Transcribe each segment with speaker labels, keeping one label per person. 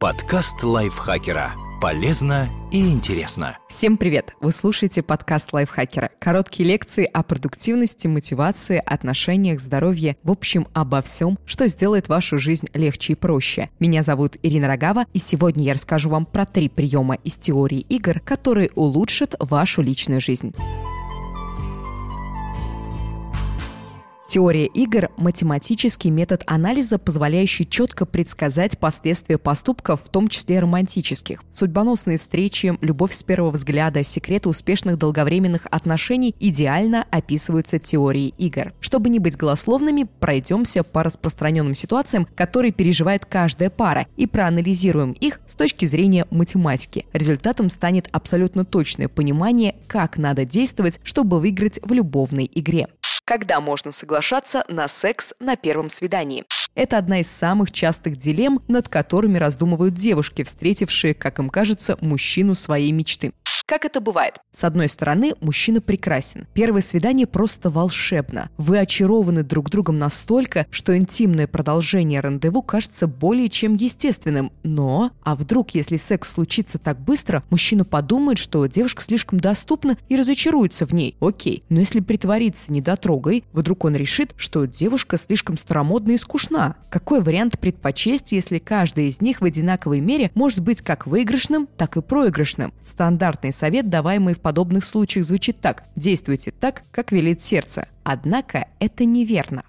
Speaker 1: Подкаст лайфхакера. Полезно и интересно.
Speaker 2: Всем привет! Вы слушаете подкаст лайфхакера. Короткие лекции о продуктивности, мотивации, отношениях, здоровье, в общем, обо всем, что сделает вашу жизнь легче и проще. Меня зовут Ирина Рогава, и сегодня я расскажу вам про три приема из теории игр, которые улучшат вашу личную жизнь. Теория игр – математический метод анализа, позволяющий четко предсказать последствия поступков, в том числе романтических. Судьбоносные встречи, любовь с первого взгляда, секреты успешных долговременных отношений идеально описываются теорией игр. Чтобы не быть голословными, пройдемся по распространенным ситуациям, которые переживает каждая пара, и проанализируем их с точки зрения математики. Результатом станет абсолютно точное понимание, как надо действовать, чтобы выиграть в любовной игре когда можно соглашаться на секс на первом свидании. Это одна из самых частых дилемм, над которыми раздумывают девушки, встретившие, как им кажется, мужчину своей мечты. Как это бывает? С одной стороны, мужчина прекрасен. Первое свидание просто волшебно. Вы очарованы друг другом настолько, что интимное продолжение рандеву кажется более чем естественным. Но, а вдруг, если секс случится так быстро, мужчина подумает, что девушка слишком доступна и разочаруется в ней. Окей, но если притвориться недотрогой, вдруг он решит, что девушка слишком старомодна и скучна. Какой вариант предпочесть, если каждый из них в одинаковой мере может быть как выигрышным, так и проигрышным? Стандартный совет, даваемый в подобных случаях, звучит так. Действуйте так, как велит сердце. Однако это неверно.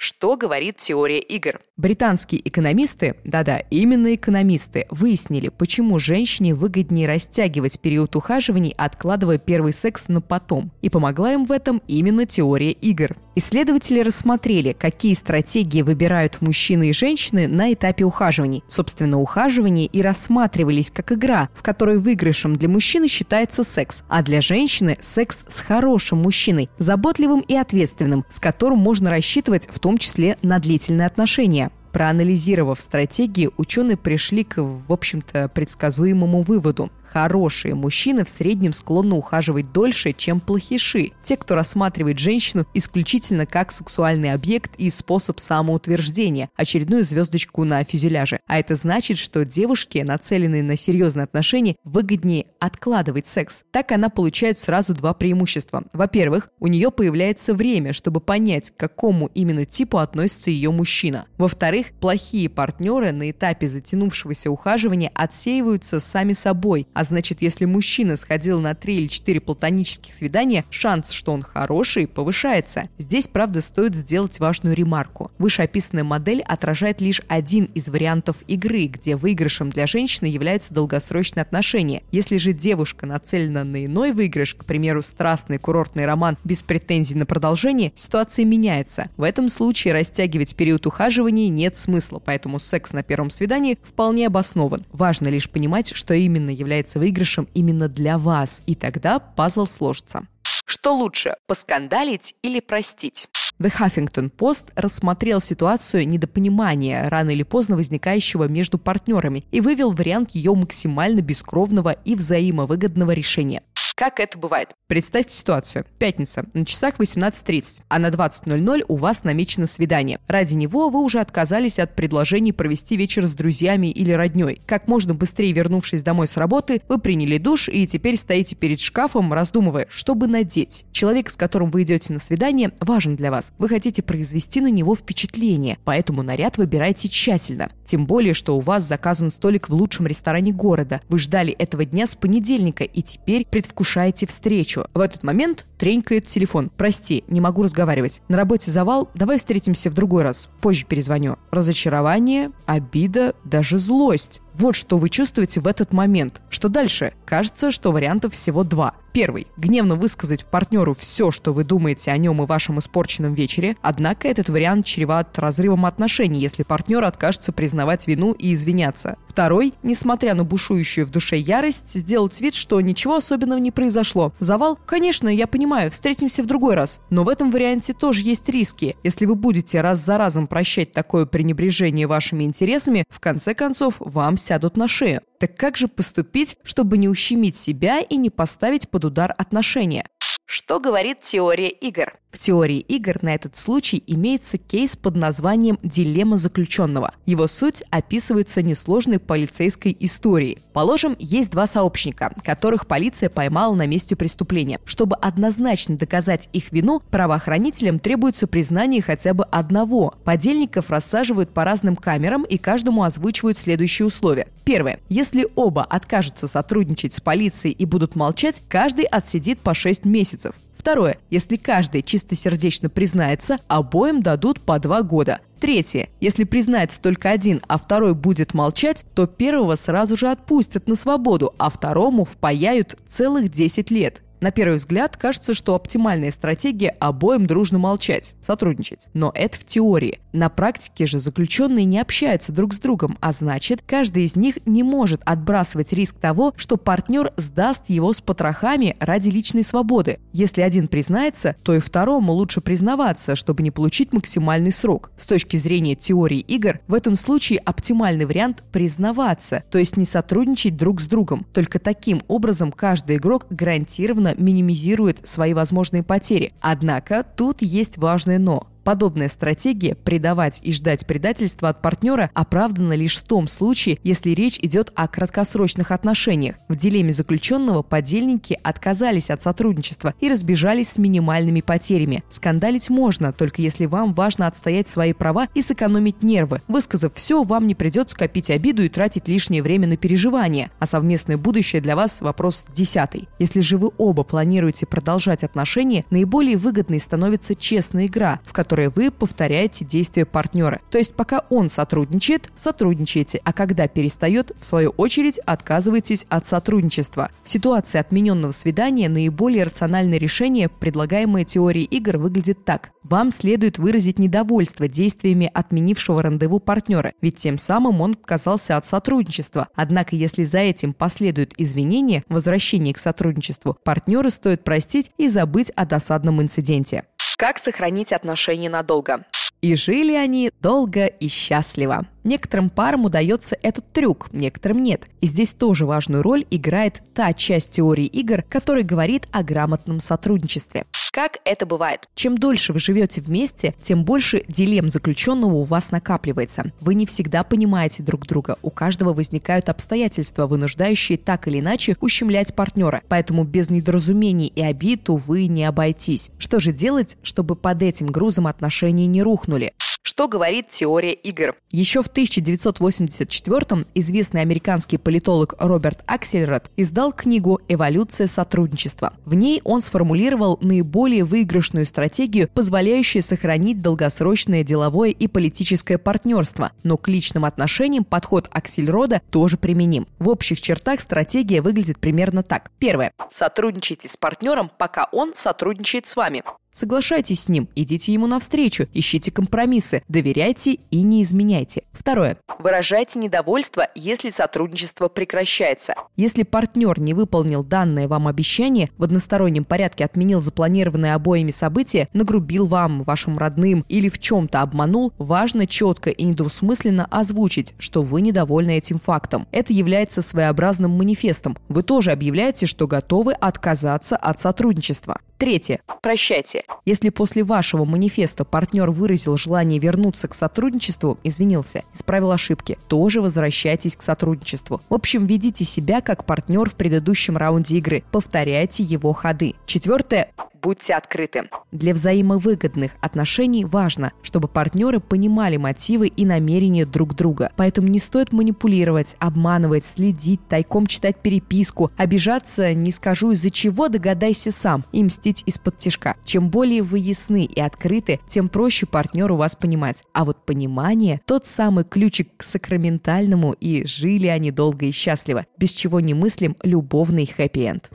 Speaker 2: Что говорит теория игр? Британские экономисты, да-да, именно экономисты, выяснили, почему женщине выгоднее растягивать период ухаживаний, откладывая первый секс на потом. И помогла им в этом именно теория игр. Исследователи рассмотрели, какие стратегии выбирают мужчины и женщины на этапе ухаживаний. Собственно, ухаживания и рассматривались как игра, в которой выигрышем для мужчины считается секс, а для женщины – секс с хорошим мужчиной, заботливым и ответственным, с которым можно рассчитывать в том числе на длительные отношения. Проанализировав стратегии, ученые пришли к, в общем-то, предсказуемому выводу. Хорошие мужчины в среднем склонны ухаживать дольше, чем плохиши. Те, кто рассматривает женщину исключительно как сексуальный объект и способ самоутверждения, очередную звездочку на фюзеляже. А это значит, что девушке, нацеленные на серьезные отношения, выгоднее откладывать секс. Так она получает сразу два преимущества. Во-первых, у нее появляется время, чтобы понять, к какому именно типу относится ее мужчина. Во-вторых, плохие партнеры на этапе затянувшегося ухаживания отсеиваются сами собой, а значит, если мужчина сходил на три или четыре платонических свидания, шанс, что он хороший, повышается. Здесь, правда, стоит сделать важную ремарку. Вышеописанная модель отражает лишь один из вариантов игры, где выигрышем для женщины являются долгосрочные отношения. Если же девушка нацелена на иной выигрыш, к примеру, страстный курортный роман без претензий на продолжение, ситуация меняется. В этом случае растягивать период ухаживания нет смысла, поэтому секс на первом свидании вполне обоснован. Важно лишь понимать, что именно является является выигрышем именно для вас, и тогда пазл сложится. Что лучше, поскандалить или простить? The Huffington Post рассмотрел ситуацию недопонимания, рано или поздно возникающего между партнерами, и вывел вариант ее максимально бескровного и взаимовыгодного решения. Как это бывает? Представьте ситуацию. Пятница. На часах 18.30, а на 20.00 у вас намечено свидание. Ради него вы уже отказались от предложений провести вечер с друзьями или родней. Как можно быстрее вернувшись домой с работы, вы приняли душ и теперь стоите перед шкафом, раздумывая, что бы надеть. Человек, с которым вы идете на свидание, важен для вас. Вы хотите произвести на него впечатление, поэтому наряд выбирайте тщательно. Тем более, что у вас заказан столик в лучшем ресторане города. Вы ждали этого дня с понедельника и теперь предвкушаете предвкушаете встречу. В этот момент тренькает телефон. «Прости, не могу разговаривать. На работе завал, давай встретимся в другой раз. Позже перезвоню». Разочарование, обида, даже злость. Вот что вы чувствуете в этот момент. Что дальше? Кажется, что вариантов всего два. Первый. Гневно высказать партнеру все, что вы думаете о нем и вашем испорченном вечере. Однако этот вариант чреват разрывом отношений, если партнер откажется признавать вину и извиняться. Второй. Несмотря на бушующую в душе ярость, сделать вид, что ничего особенного не произошло. Завал? Конечно, я понимаю, встретимся в другой раз. Но в этом варианте тоже есть риски. Если вы будете раз за разом прощать такое пренебрежение вашими интересами, в конце концов, вам сядут на шею. Так как же поступить, чтобы не ущемить себя и не поставить под удар отношения? Что говорит теория игр? В теории игр на этот случай имеется кейс под названием «Дилемма заключенного». Его суть описывается несложной полицейской историей. Положим, есть два сообщника, которых полиция поймала на месте преступления. Чтобы однозначно доказать их вину, правоохранителям требуется признание хотя бы одного. Подельников рассаживают по разным камерам и каждому озвучивают следующие условия. Первое. Если оба откажутся сотрудничать с полицией и будут молчать, каждый отсидит по 6 месяцев. Второе. Если каждый чистосердечно признается, обоим дадут по два года. Третье. Если признается только один, а второй будет молчать, то первого сразу же отпустят на свободу, а второму впаяют целых 10 лет. На первый взгляд кажется, что оптимальная стратегия обоим дружно молчать, сотрудничать. Но это в теории. На практике же заключенные не общаются друг с другом, а значит, каждый из них не может отбрасывать риск того, что партнер сдаст его с потрохами ради личной свободы. Если один признается, то и второму лучше признаваться, чтобы не получить максимальный срок. С точки зрения теории игр, в этом случае оптимальный вариант – признаваться, то есть не сотрудничать друг с другом. Только таким образом каждый игрок гарантированно минимизирует свои возможные потери. Однако тут есть важное «но». Подобная стратегия предавать и ждать предательства от партнера оправдана лишь в том случае, если речь идет о краткосрочных отношениях. В дилемме заключенного подельники отказались от сотрудничества и разбежались с минимальными потерями. Скандалить можно, только если вам важно отстоять свои права и сэкономить нервы. Высказав все, вам не придется копить обиду и тратить лишнее время на переживания, а совместное будущее для вас вопрос десятый. Если же вы оба планируете продолжать отношения, наиболее выгодной становится честная игра, в которой которой вы повторяете действия партнера. То есть пока он сотрудничает, сотрудничаете, а когда перестает, в свою очередь отказываетесь от сотрудничества. В ситуации отмененного свидания наиболее рациональное решение, предлагаемое теорией игр, выглядит так. Вам следует выразить недовольство действиями отменившего рандеву партнера, ведь тем самым он отказался от сотрудничества. Однако, если за этим последуют извинения, возвращение к сотрудничеству, партнеры стоит простить и забыть о досадном инциденте. Как сохранить отношения надолго? И жили они долго и счастливо. Некоторым парам удается этот трюк, некоторым нет. И здесь тоже важную роль играет та часть теории игр, которая говорит о грамотном сотрудничестве. Как это бывает? Чем дольше вы живете вместе, тем больше дилемм заключенного у вас накапливается. Вы не всегда понимаете друг друга. У каждого возникают обстоятельства, вынуждающие так или иначе ущемлять партнера. Поэтому без недоразумений и обид, увы, не обойтись. Что же делать, чтобы под этим грузом отношения не рухнули? Что говорит теория игр? Еще в 1984-м известный американский политолог Роберт Аксельрод издал книгу «Эволюция сотрудничества». В ней он сформулировал наиболее выигрышную стратегию, позволяющую сохранить долгосрочное деловое и политическое партнерство. Но к личным отношениям подход Аксельрода тоже применим. В общих чертах стратегия выглядит примерно так. Первое. Сотрудничайте с партнером, пока он сотрудничает с вами. Соглашайтесь с ним, идите ему навстречу, ищите компромиссы, доверяйте и не изменяйте. Второе. Выражайте недовольство, если сотрудничество прекращается. Если партнер не выполнил данное вам обещание, в одностороннем порядке отменил запланированные обоими события, нагрубил вам, вашим родным или в чем-то обманул, важно четко и недвусмысленно озвучить, что вы недовольны этим фактом. Это является своеобразным манифестом. Вы тоже объявляете, что готовы отказаться от сотрудничества. Третье. Прощайте. Если после вашего манифеста партнер выразил желание вернуться к сотрудничеству, извинился, исправил ошибки, тоже возвращайтесь к сотрудничеству. В общем, ведите себя как партнер в предыдущем раунде игры. Повторяйте его ходы. Четвертое будьте открыты. Для взаимовыгодных отношений важно, чтобы партнеры понимали мотивы и намерения друг друга. Поэтому не стоит манипулировать, обманывать, следить, тайком читать переписку, обижаться, не скажу из-за чего, догадайся сам, и мстить из-под тяжка. Чем более вы ясны и открыты, тем проще партнеру вас понимать. А вот понимание – тот самый ключик к сакраментальному, и жили они долго и счастливо, без чего не мыслим любовный хэппи-энд.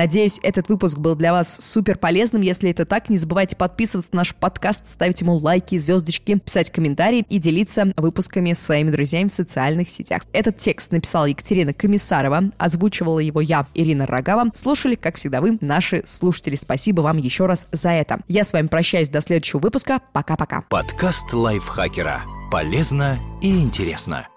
Speaker 2: Надеюсь, этот выпуск был для вас супер полезным. Если это так, не забывайте подписываться на наш подкаст, ставить ему лайки, звездочки, писать комментарии и делиться выпусками с своими друзьями в социальных сетях. Этот текст написала Екатерина Комиссарова, озвучивала его я, Ирина Рогава. Слушали, как всегда, вы, наши слушатели. Спасибо вам еще раз за это. Я с вами прощаюсь до следующего выпуска. Пока-пока.
Speaker 1: Подкаст лайфхакера. Полезно и интересно.